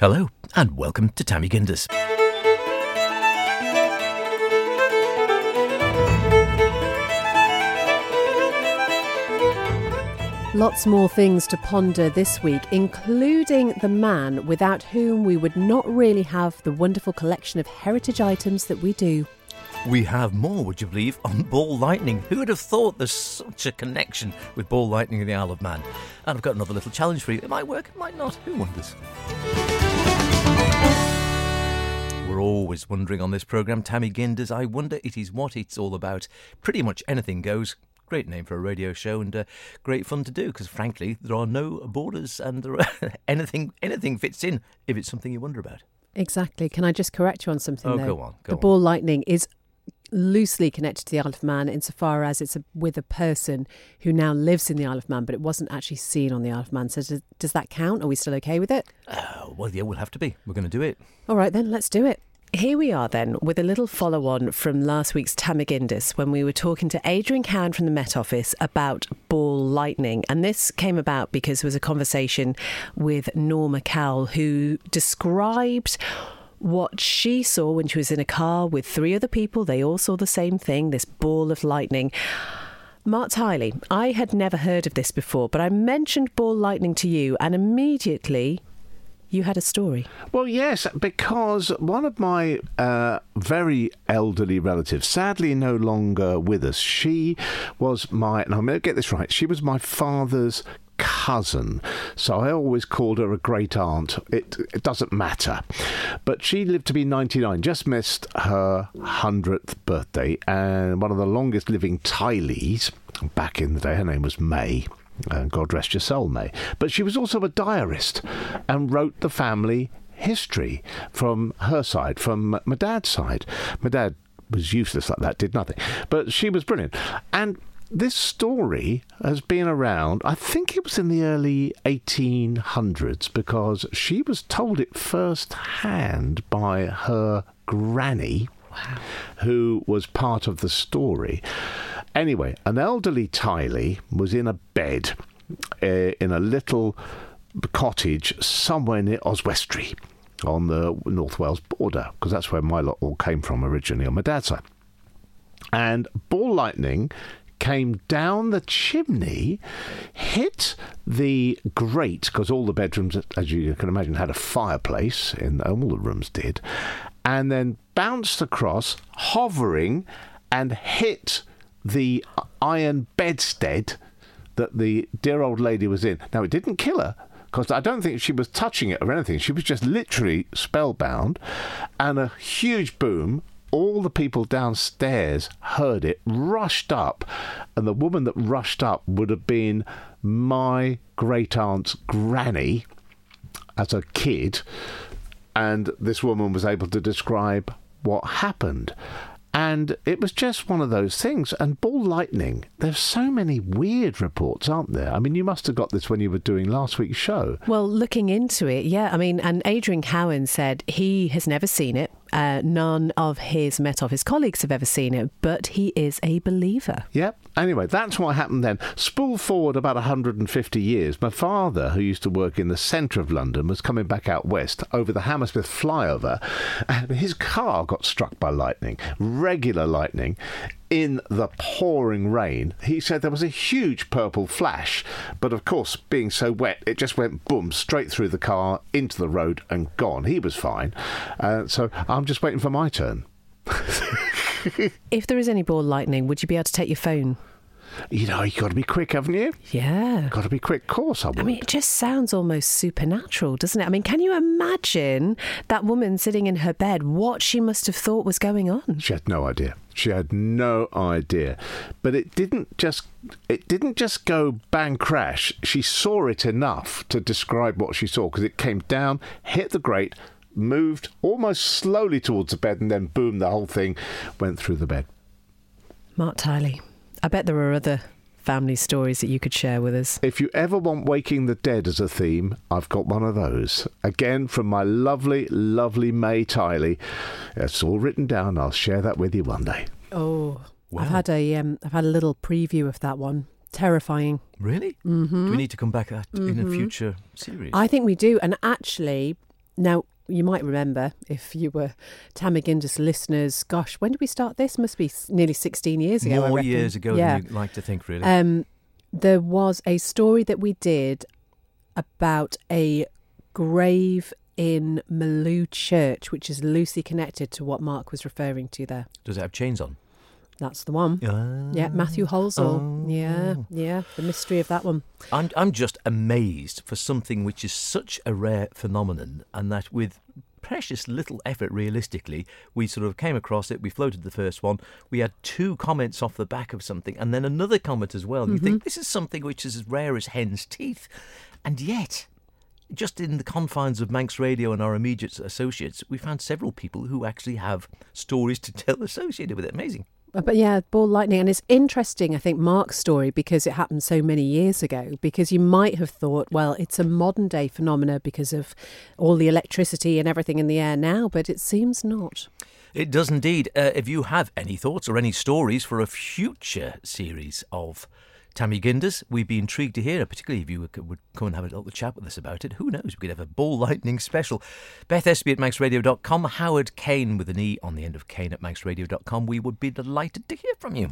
Hello, and welcome to Ta Mee Gindys. Lots more things to ponder this week, including the man without whom we would not really have the wonderful collection of heritage items that we do. We have more, would you believe, on ball lightning. Who would have thought there's such a connection with ball lightning in the Isle of Man? And I've got another little challenge for you. It might work, it might not. Who wonders? We're always wondering on this programme, Ta Mee Gindys. I wonder it is what it's all about. Pretty much anything goes. Great name for a radio show and uh, great fun to do because, frankly, there are no borders and anything anything fits in if it's something you wonder about. Exactly. Can I just correct you on something? Oh, though? go on, go the on. ball lightning is loosely connected to the Isle of Man insofar as it's a, with a person who now lives in the Isle of Man, but it wasn't actually seen on the Isle of Man. So does, does that count? Are we still okay with it? Uh, well, yeah, we'll have to be. We're going to do it. All right, then, let's do it. Here we are then with a little follow on from last week's Ta Mee Gindys when we were talking to Adrian Cowan from the Met Office about ball lightning. And this came about because there was a conversation with Norma Cowell who described what she saw when she was in a car with three other people. They all saw the same thing this ball of lightning. Mark Tiley, I had never heard of this before, but I mentioned ball lightning to you, and immediately you had a story. Well, yes, because one of my uh, very elderly relatives, sadly no longer with us, she was my, and I'm going to get this right, she was my father's cousin. So I always called her a great aunt. It, it doesn't matter. But she lived to be 99, just missed her 100th birthday, and one of the longest living Tileys back in the day, her name was May. Uh, God rest your soul, May. But she was also a diarist and wrote the family history from her side, from my dad's side. My dad was useless like that, did nothing. But she was brilliant. And this story has been around, I think it was in the early 1800s, because she was told it firsthand by her granny, who was part of the story. Anyway, an elderly Tiley was in a bed uh, in a little cottage somewhere near Oswestry on the North Wales border, because that's where my lot all came from originally on my dad's side. And ball lightning came down the chimney, hit the grate, because all the bedrooms, as you can imagine, had a fireplace, in all the rooms did, and then bounced across, hovering, and hit the iron bedstead that the dear old lady was in. Now, it didn't kill her. Because I don't think she was touching it or anything. She was just literally spellbound. And a huge boom all the people downstairs heard it, rushed up, and the woman that rushed up would have been my great aunt's granny as a kid. And this woman was able to describe what happened. And it was just one of those things. And ball lightning, there's so many weird reports, aren't there? I mean, you must have got this when you were doing last week's show. Well, looking into it, yeah. I mean, and Adrian Cowan said he has never seen it. Uh, none of his Met Office colleagues have ever seen it, but he is a believer. Yep. Anyway, that's what happened then. Spool forward about 150 years. My father, who used to work in the centre of London, was coming back out west over the Hammersmith flyover, and his car got struck by lightning, regular lightning, in the pouring rain. He said there was a huge purple flash, but of course, being so wet, it just went boom straight through the car into the road and gone. He was fine. Uh, so I'm just waiting for my turn. If there is any ball lightning, would you be able to take your phone? You know, you've got to be quick, haven't you? Yeah. Got to be quick. Of course, I would. I mean, it just sounds almost supernatural, doesn't it? I mean, can you imagine that woman sitting in her bed, what she must have thought was going on? She had no idea. She had no idea. But it didn't just it didn't just go bang crash. She saw it enough to describe what she saw because it came down, hit the grate, moved almost slowly towards the bed, and then boom, the whole thing went through the bed. Mark Tiley, I bet there are other family stories that you could share with us. If you ever want Waking the Dead as a theme, I've got one of those. Again, from my lovely, lovely May Tiley. It's all written down. I'll share that with you one day. Oh, Wow. I've had a um, I've had a little preview of that one. Terrifying. Really? Mm-hmm. Do we need to come back at, in a future series? I think we do. And actually, now, you might remember if you were Ta Mee Gindys listeners. Gosh, when did we start this? Must be nearly sixteen years ago. More years ago yeah. than you like to think, really. Um, there was a story that we did about a grave in Malew Church, which is loosely connected to what Mark was referring to there. Does it have chains on? That's the one. Uh, yeah, Matthew Halsall. Oh. Yeah, yeah, the mystery of that one. I'm I'm just amazed for something which is such a rare phenomenon, and that with precious little effort, realistically, we sort of came across it. We floated the first one. We had two comments off the back of something, and then another comment as well. Mm-hmm. you think this is something which is as rare as hen's teeth, and yet just in the confines of Manx Radio and our immediate associates, we found several people who actually have stories to tell associated with it. Amazing. Uh, but yeah, ball lightning. And it's interesting, I think, Mark's story because it happened so many years ago. Because you might have thought, well, it's a modern day phenomena because of all the electricity and everything in the air now, but it seems not. It does indeed. Uh, if you have any thoughts or any stories for a future series of Ta Mee Gindys, we'd be intrigued to hear, particularly if you would come and have a little chat with us about it. Who knows? We could have a ball lightning special. Beth Espy at manxradio.com, Howard Caine with an E on the end of Caine at manxradio.com. We would be delighted to hear from you.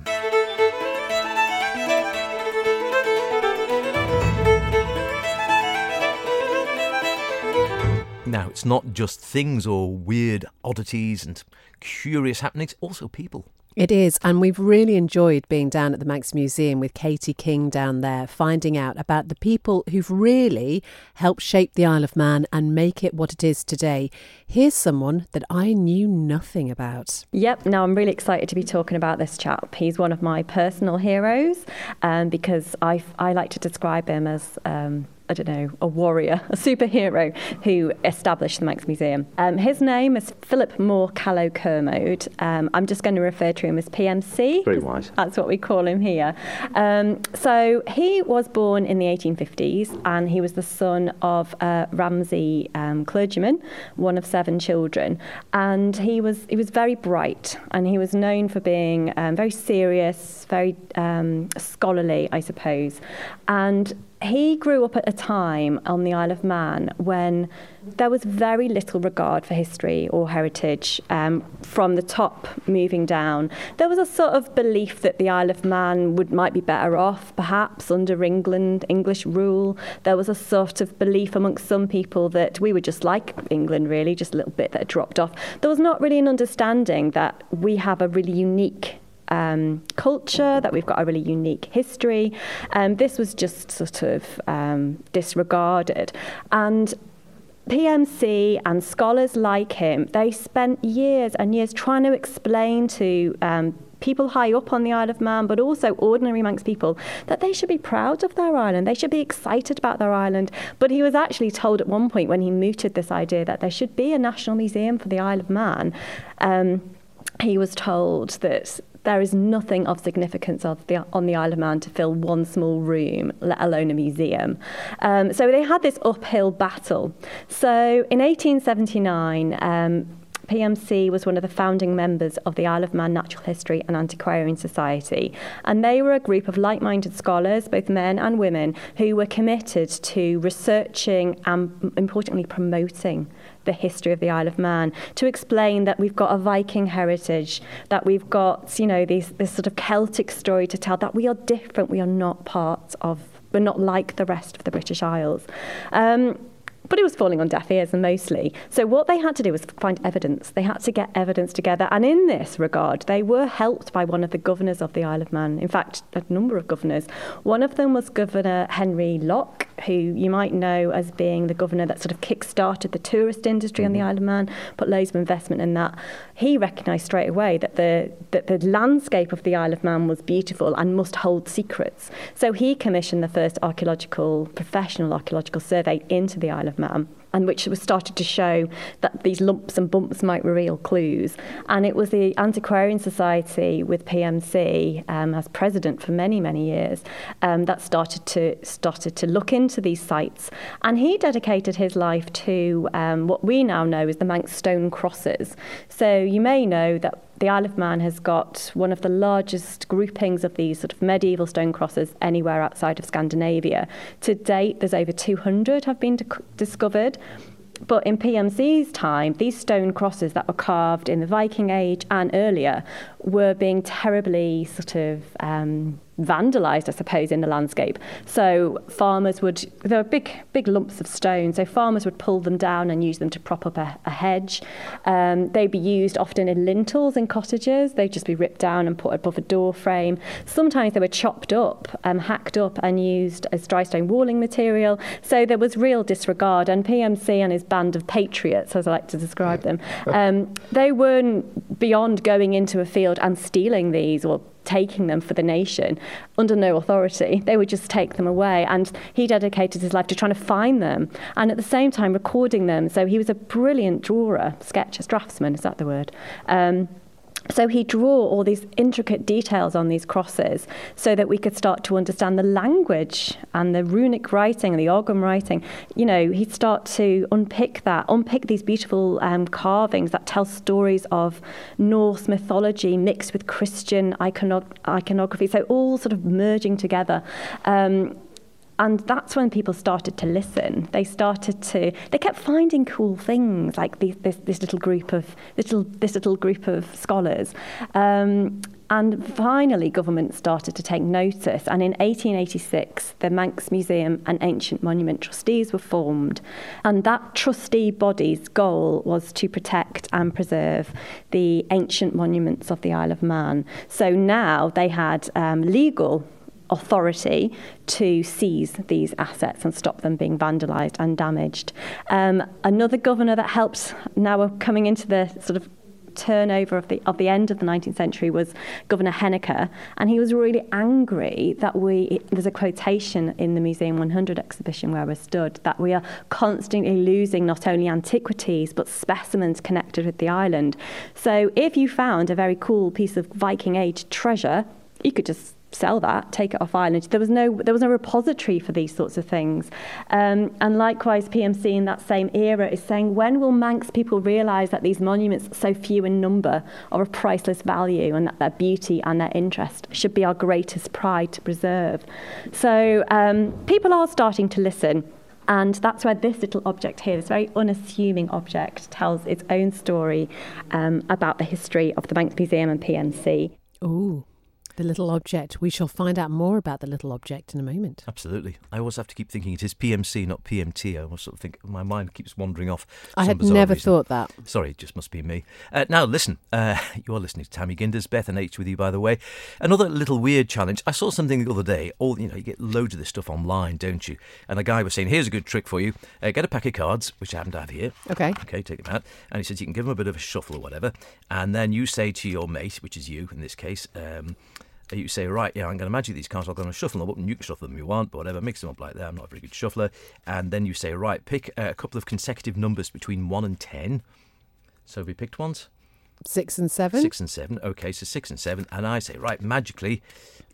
Now, it's not just things or weird oddities and curious happenings, also people. It is, and we've really enjoyed being down at the Manx Museum with Katie King down there, finding out about the people who've really helped shape the Isle of Man and make it what it is today. Here's someone that I knew nothing about. Yep, now I'm really excited to be talking about this chap. He's one of my personal heroes um, because I, I like to describe him as um, I don't know, a warrior, a superhero who established the Manx Museum. Um, his name is Philip Moore Callow Kermode. Um, I'm just going to refer to him as PMC. Very wise. That's what we call him here. Um, so he was born in the 1850s and he was the son of a Ramsey um, clergyman, one of seven children. And he was, he was very bright and he was known for being um, very serious, very um, scholarly, I suppose. And he grew up at a time on the Isle of Man when there was very little regard for history or heritage um, from the top moving down. There was a sort of belief that the Isle of Man would might be better off, perhaps under England, English rule. There was a sort of belief amongst some people that we were just like England, really, just a little bit that dropped off. There was not really an understanding that we have a really unique um, culture, that we've got a really unique history. Um, this was just sort of um, disregarded. And PMC and scholars like him, they spent years and years trying to explain to um, people high up on the Isle of Man, but also ordinary Manx people, that they should be proud of their island. They should be excited about their island. But he was actually told at one point when he mooted this idea that there should be a national museum for the Isle of Man. Um, he was told that there is nothing of significance of the, on the Isle of Man to fill one small room, let alone a museum. Um, so they had this uphill battle. So in 1879, um, PMC was one of the founding members of the Isle of Man Natural History and Antiquarian Society, and they were a group of like minded scholars, both men and women, who were committed to researching and, importantly, promoting the history of the Isle of Man, to explain that we've got a Viking heritage, that we've got, you know, these, this sort of Celtic story to tell, that we are different, we are not part of, we're not like the rest of the British Isles. Um, but it was falling on deaf ears and mostly. So what they had to do was find evidence. They had to get evidence together. And in this regard, they were helped by one of the governors of the Isle of Man. In fact, a number of governors. One of them was Governor Henry Loch, who you might know as being the governor that sort of kick-started the tourist industry mm-hmm. on the mm-hmm. Isle of Man, put loads of investment in that. He recognised straight away that the, that the landscape of the Isle of Man was beautiful and must hold secrets. So he commissioned the first archaeological, professional archaeological survey into the Isle of Man and which was started to show that these lumps and bumps might reveal clues. And it was the Antiquarian Society with PMC um, as president for many, many years um, that started to started to look into these sites. And he dedicated his life to um, what we now know as the Manx stone crosses. So you may know that the Isle of Man has got one of the largest groupings of these sort of medieval stone crosses anywhere outside of Scandinavia. To date, there's over 200 have been discovered. but in PMC's time, these stone crosses that were carved in the Viking Age and earlier were being terribly sort of um, vandalized, I suppose, in the landscape. So farmers would, there were big, big lumps of stone, so farmers would pull them down and use them to prop up a, a hedge. Um, they'd be used often in lintels in cottages. They'd just be ripped down and put above a door frame. Sometimes they were chopped up, um, hacked up and used as dry stone walling material. So there was real disregard. And PMC and his band of patriots, as I like to describe them, um, they weren't beyond going into a field and stealing these or taking them for the nation under no authority. They would just take them away. And he dedicated his life to trying to find them and at the same time recording them. So he was a brilliant drawer, sketcher, draftsman, is that the word? Um, so he drew all these intricate details on these crosses so that we could start to understand the language and the runic writing and the Ogham writing. You know, he'd start to unpick that, unpick these beautiful um, carvings that tell stories of Norse mythology mixed with Christian iconography. So all sort of merging together. Um, and that's when people started to listen. They started to they kept finding cool things like this this little group of little this little group of scholars. Um, and finally, government started to take notice. And in 1886, the Manx Museum and Ancient Monument Trustees were formed. And that trustee body's goal was to protect and preserve the ancient monuments of the Isle of Man. So now they had um, legal authority to seize these assets and stop them being vandalised and damaged. Um, another governor that helped, now we're coming into the sort of turnover of the of the end of the 19th century was Governor Henniker, and he was really angry that we there's a quotation in the Museum 100 exhibition where we're stood that we are constantly losing not only antiquities but specimens connected with the island. So if you found a very cool piece of Viking age treasure, you could just sell that, take it off island. There was no there was no repository for these sorts of things. Um, and likewise, PMC in that same era is saying, when will Manx people realise that these monuments, so few in number, are of priceless value, and that their beauty and their interest should be our greatest pride to preserve? So um, people are starting to listen. And that's where this little object here, this very unassuming object, tells its own story um, about the history of the Manx Museum and PMC. Ooh the little object. We shall find out more about the little object in a moment. Absolutely. I always have to keep thinking it is PMC, not PMT. I always sort of think my mind keeps wandering off. I had never reason. thought that. Sorry, it just must be me. Uh, now, listen, uh, you are listening to Ta Mee Gindys, Beth and H with you, by the way. Another little weird challenge. I saw something the other day. All you know, you get loads of this stuff online, don't you? And a guy was saying, "Here's a good trick for you. Uh, get a pack of cards, which I happen to have here. Okay. Okay, take them out." And he says you can give them a bit of a shuffle or whatever, and then you say to your mate, which is you in this case. Um, you say, right, yeah, I'm going to magic these cards, I'm going to shuffle them up, and you can shuffle them if you want, but whatever, mix them up like that. I'm not a very good shuffler. And then you say, right, pick a couple of consecutive numbers between 1 and 10. So have we picked ones? Six and seven. Six and seven. Okay, so six and seven. And I say, right, magically,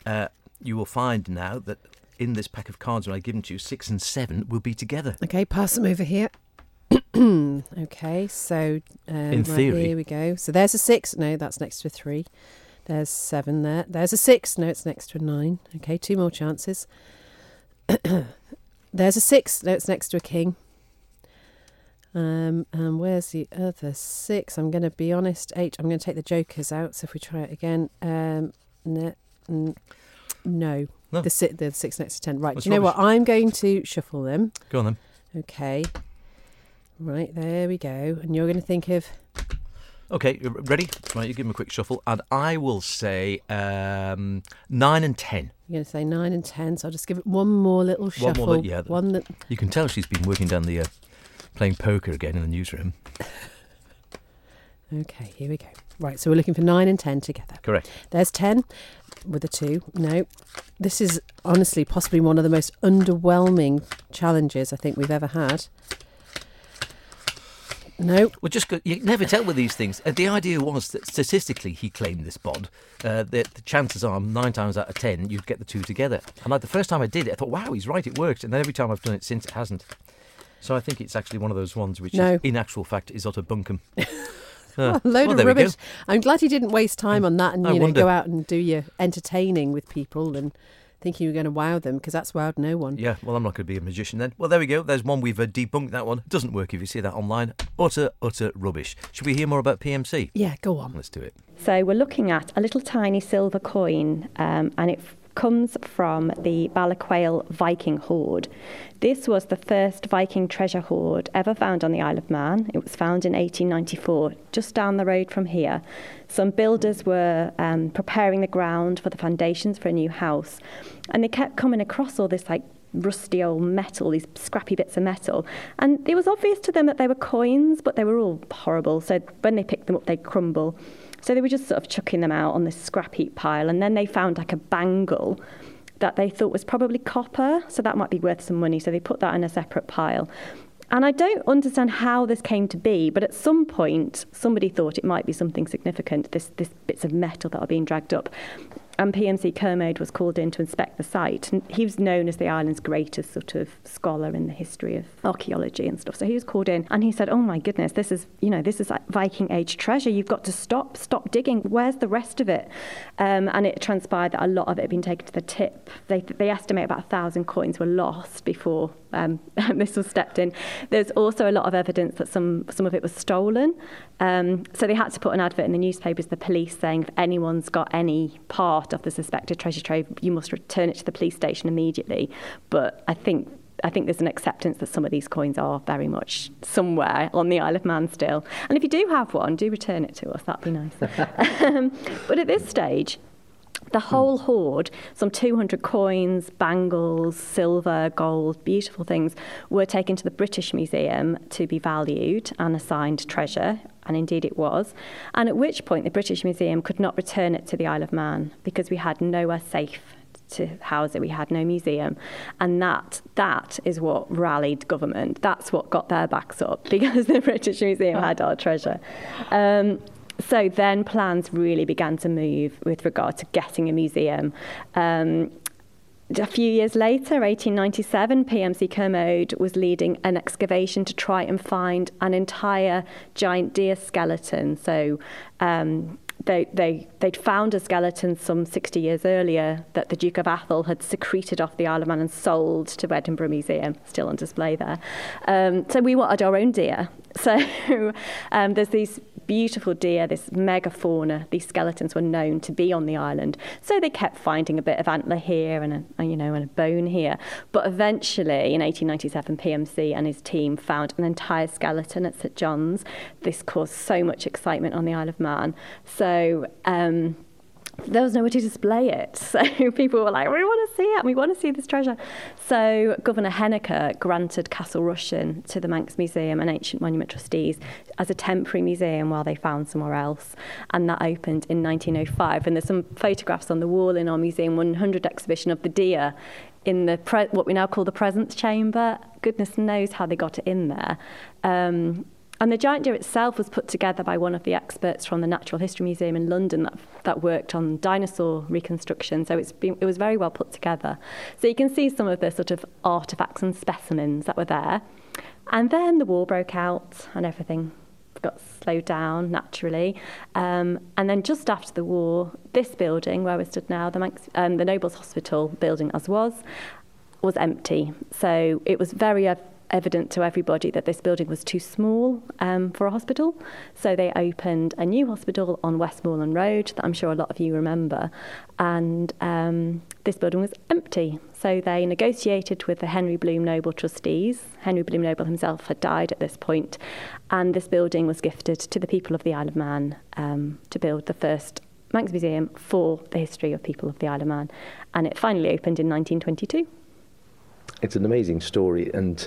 uh, you will find now that in this pack of cards when I give them to you, six and seven will be together. Okay, pass them over here. okay, so um, in theory, right, here we go. So there's a six. No, that's next to a three. There's seven there. There's a six. No, it's next to a nine. Okay, two more chances. There's a six. No, it's next to a king. Um, and where's the other six? I'm going to be honest. Eight. I'm going to take the jokers out. So if we try it again, um, no, no. no. The, si- the six next to ten. Right. Do you know what? I'm going to shuffle them. Go on then. Okay. Right there we go. And you're going to think of Okay, ready? Right, you give them a quick shuffle, and I will say um, nine and ten. You're going to say nine and ten, so I'll just give it one more little shuffle. One more, yeah. One that you can tell she's been working down the uh, playing poker again in the newsroom. okay, here we go. Right, so we're looking for nine and ten together. Correct. There's ten with a two. No, this is honestly possibly one of the most underwhelming challenges I think we've ever had. No. Well, just go, you never tell with these things. Uh, the idea was that statistically, he claimed this bod. Uh, the, the, chances are nine times out of ten you'd get the two together. And like the first time I did it, I thought, wow, he's right, it worked. And then every time I've done it since, it hasn't. So I think it's actually one of those ones which, no. is, in actual fact, is utter bunkum. Uh, a load well, of rubbish. I'm glad you didn't waste time on that and you know wonder. go out and do your entertaining with people and thinking you were going to wow them because that's wowed no one. Yeah, well, I'm not going to be a magician then. Well, there we go. There's one we've uh, debunked. That one doesn't work if you see that online. Utter, utter rubbish. Should we hear more about PMC? Yeah, go on. Let's do it. So we're looking at a little tiny silver coin, um, and it f- comes from the Ballaquayle Viking hoard. This was the first Viking treasure hoard ever found on the Isle of Man. It was found in 1894, just down the road from here. Some builders were um, preparing the ground for the foundations for a new house, and they kept coming across all this like rusty old metal, these scrappy bits of metal. And it was obvious to them that they were coins, but they were all horrible. So when they picked them up, they'd crumble. So they were just sort of chucking them out on this scrap heap pile. And then they found like a bangle that they thought was probably copper. So that might be worth some money. So they put that in a separate pile. And I don't understand how this came to be, but at some point, somebody thought it might be something significant, this, this bits of metal that are being dragged up and PMC Kermode was called in to inspect the site. And he was known as the island's greatest sort of scholar in the history of archaeology and stuff. So he was called in and he said, "Oh my goodness, this is you know this is like Viking age treasure. You've got to stop, stop digging. Where's the rest of it?" Um, and it transpired that a lot of it had been taken to the tip. They they estimate about a thousand coins were lost before um, was stepped in. There's also a lot of evidence that some some of it was stolen. Um, so they had to put an advert in the newspapers, the police saying if anyone's got any part of the suspected treasure trove, you must return it to the police station immediately. But I think I think there's an acceptance that some of these coins are very much somewhere on the Isle of Man still. And if you do have one, do return it to us. That'd be nice. um, but at this stage, the whole hoard, some 200 coins, bangles, silver, gold, beautiful things, were taken to the British Museum to be valued and assigned treasure, and indeed it was. And at which point the British Museum could not return it to the Isle of Man because we had nowhere safe to house it. We had no museum, and that that is what rallied government. That's what got their backs up because the British Museum had our treasure. Um, so then plans really began to move with regard to getting a museum. Um, a few years later, 1897, PMC Kermode was leading an excavation to try and find an entire giant deer skeleton. So um, they, they, they'd found a skeleton some 60 years earlier that the Duke of Atholl had secreted off the Isle of Man and sold to Edinburgh Museum, still on display there. Um, so we wanted our own deer. So um, there's these beautiful deer, this megafauna. These skeletons were known to be on the island, so they kept finding a bit of antler here and a, you know and a bone here. But eventually, in 1897, PMC and his team found an entire skeleton at St John's. This caused so much excitement on the Isle of Man. So. Um, there was nowhere to display it. So people were like, we want to see it, we want to see this treasure. So Governor Henniker granted Castle Russian to the Manx Museum and Ancient Monument Trustees as a temporary museum while they found somewhere else. And that opened in 1905. And there's some photographs on the wall in our Museum 100 exhibition of the deer in the what we now call the presence chamber. Goodness knows how they got it in there. Um, And the giant deer itself was put together by one of the experts from the Natural History Museum in London that, that worked on dinosaur reconstruction. So it's been, it was very well put together. So you can see some of the sort of artifacts and specimens that were there. And then the war broke out and everything got slowed down naturally. Um, and then just after the war, this building where we stood now, the, Manx, um, the Nobles Hospital building as was, was empty. So it was very uh, evident to everybody that this building was too small um, for a hospital. So they opened a new hospital on Westmoreland Road that I'm sure a lot of you remember. And um, this building was empty. So they negotiated with the Henry Bloom Noble trustees. Henry Bloom Noble himself had died at this point, and this building was gifted to the people of the Isle of Man um, to build the first Manx Museum for the history of people of the Isle of Man. And it finally opened in 1922 it's an amazing story. And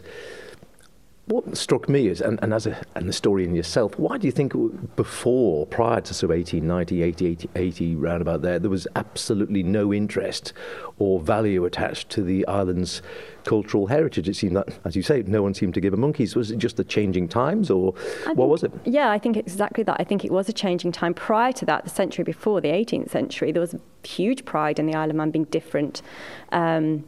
what struck me is, and, and as a, an historian yourself, why do you think before, prior to sort of 1890, 80, 80, 80, round about there, there was absolutely no interest or value attached to the island's cultural heritage? It seemed that, as you say, no one seemed to give a monkeys. Was it just the changing times, or I what think, was it? Yeah, I think exactly that. I think it was a changing time. Prior to that, the century before, the 18th century, there was huge pride in the Isle of Man being different. Um,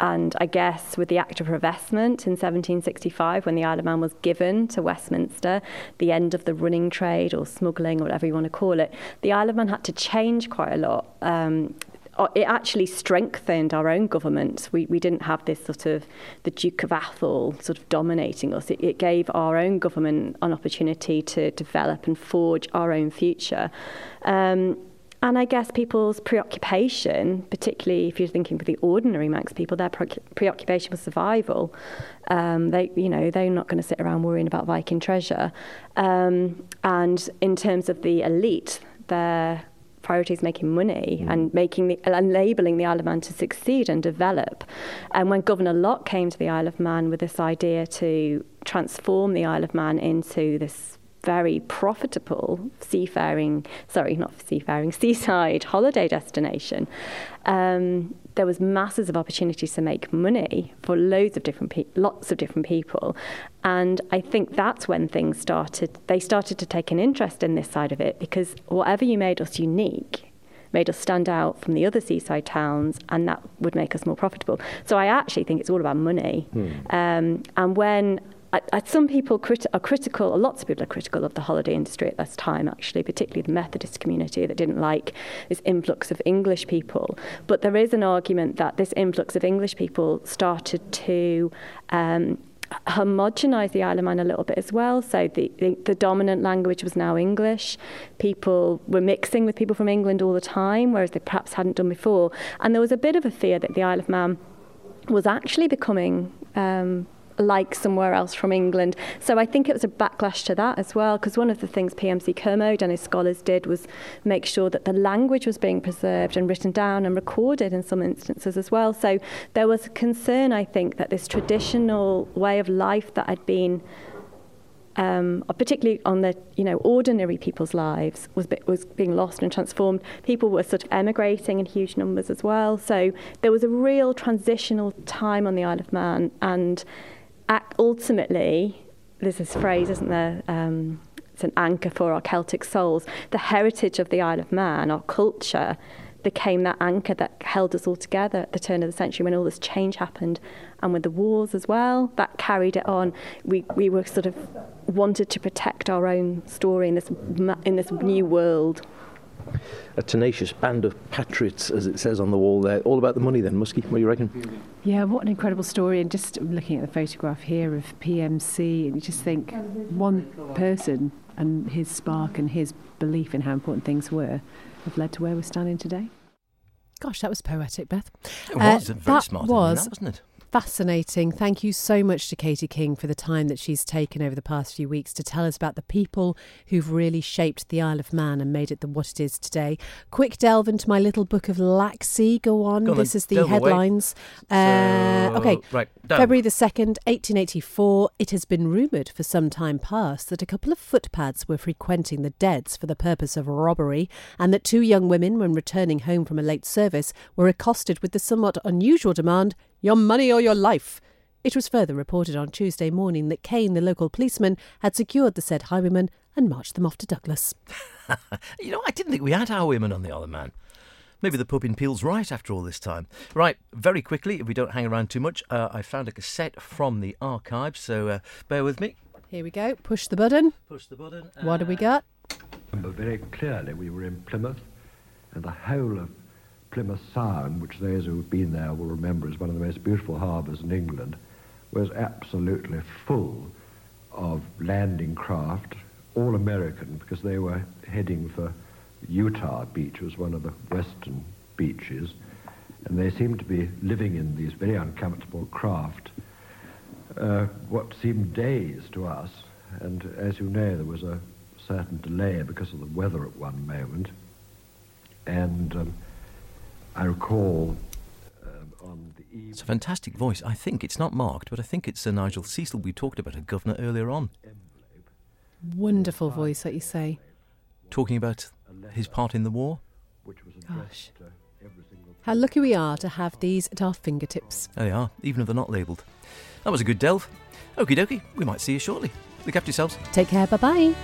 and I guess with the Act of Revestment in 1765, when the Isle of Man was given to Westminster, the end of the running trade or smuggling or whatever you want to call it, the Isle of Man had to change quite a lot. Um, it actually strengthened our own government. We, we didn't have this sort of the Duke of Atholl sort of dominating us. It, it gave our own government an opportunity to develop and forge our own future. Um, and I guess people's preoccupation, particularly if you're thinking for the ordinary Manx people, their pre- preoccupation was survival. Um, they, you know, they're not going to sit around worrying about Viking treasure. Um, and in terms of the elite, their priority is making money mm. and making the, and labelling the Isle of Man to succeed and develop. And when Governor Loch came to the Isle of Man with this idea to transform the Isle of Man into this very profitable seafaring, sorry, not seafaring, seaside holiday destination, um, there was masses of opportunities to make money for loads of different pe- lots of different people, and I think that's when things started. They started to take an interest in this side of it because whatever you made us unique made us stand out from the other seaside towns, and that would make us more profitable. So I actually think it's all about money. Hmm. Um, and when I, I, some people crit- are critical, lots of people are critical of the holiday industry at this time, actually, particularly the Methodist community that didn't like this influx of English people. But there is an argument that this influx of English people started to um, homogenize the Isle of Man a little bit as well. So the, the, the, dominant language was now English. People were mixing with people from England all the time, whereas they perhaps hadn't done before. And there was a bit of a fear that the Isle of Man was actually becoming um, like somewhere else from England. So I think it was a backlash to that as well, because one of the things PMC Kermode and his scholars did was make sure that the language was being preserved and written down and recorded in some instances as well. So there was a concern, I think, that this traditional way of life that had been um, particularly on the you know ordinary people's lives was was being lost and transformed. People were sort of emigrating in huge numbers as well. So there was a real transitional time on the Isle of Man, and ultimately, there's this phrase, isn't there? Um, it's an anchor for our Celtic souls. The heritage of the Isle of Man, our culture, became that anchor that held us all together at the turn of the century when all this change happened and with the wars as well that carried it on we we were sort of wanted to protect our own story in this in this new world a tenacious band of patriots, as it says on the wall there. All about the money then, Muskie, what do you reckon? Yeah, what an incredible story. And just looking at the photograph here of PMC, and you just think one person and his spark and his belief in how important things were have led to where we're standing today. Gosh, that was poetic, Beth. It was uh, very smart, was, that, wasn't it? Fascinating. Thank you so much to Katie King for the time that she's taken over the past few weeks to tell us about the people who've really shaped the Isle of Man and made it the what it is today. Quick delve into my little book of Laxey. Go on. Go on this is the headlines. Uh, so, okay. Right. February the 2nd, 1884. It has been rumoured for some time past that a couple of footpads were frequenting the Deads for the purpose of robbery, and that two young women, when returning home from a late service, were accosted with the somewhat unusual demand your money or your life. It was further reported on Tuesday morning that Kane, the local policeman, had secured the said highwaymen and marched them off to Douglas. you know, I didn't think we had highwaymen on the Isle of Man. Maybe the pub in Peel's right after all this time. Right, very quickly, if we don't hang around too much, uh, I found a cassette from the archives, so uh, bear with me. Here we go. Push the button. Push the button. Uh, what do we got? remember very clearly we were in Plymouth, and the whole of Plymouth Sound, which those who have been there will remember is one of the most beautiful harbours in England, was absolutely full of landing craft, all American, because they were heading for Utah Beach, was one of the western beaches, and they seemed to be living in these very uncomfortable craft, uh, what seemed days to us, and as you know, there was a certain delay because of the weather at one moment, and um, I recall um, on the eve. It's a fantastic voice. I think it's not marked, but I think it's Sir Nigel Cecil we talked about, a governor earlier on. Wonderful voice, that you say. Talking about his part in the war. Gosh. How lucky we are to have these at our fingertips. There they are, even if they're not labelled. That was a good delve. Okie dokie, we might see you shortly. Look after yourselves. Take care, bye bye.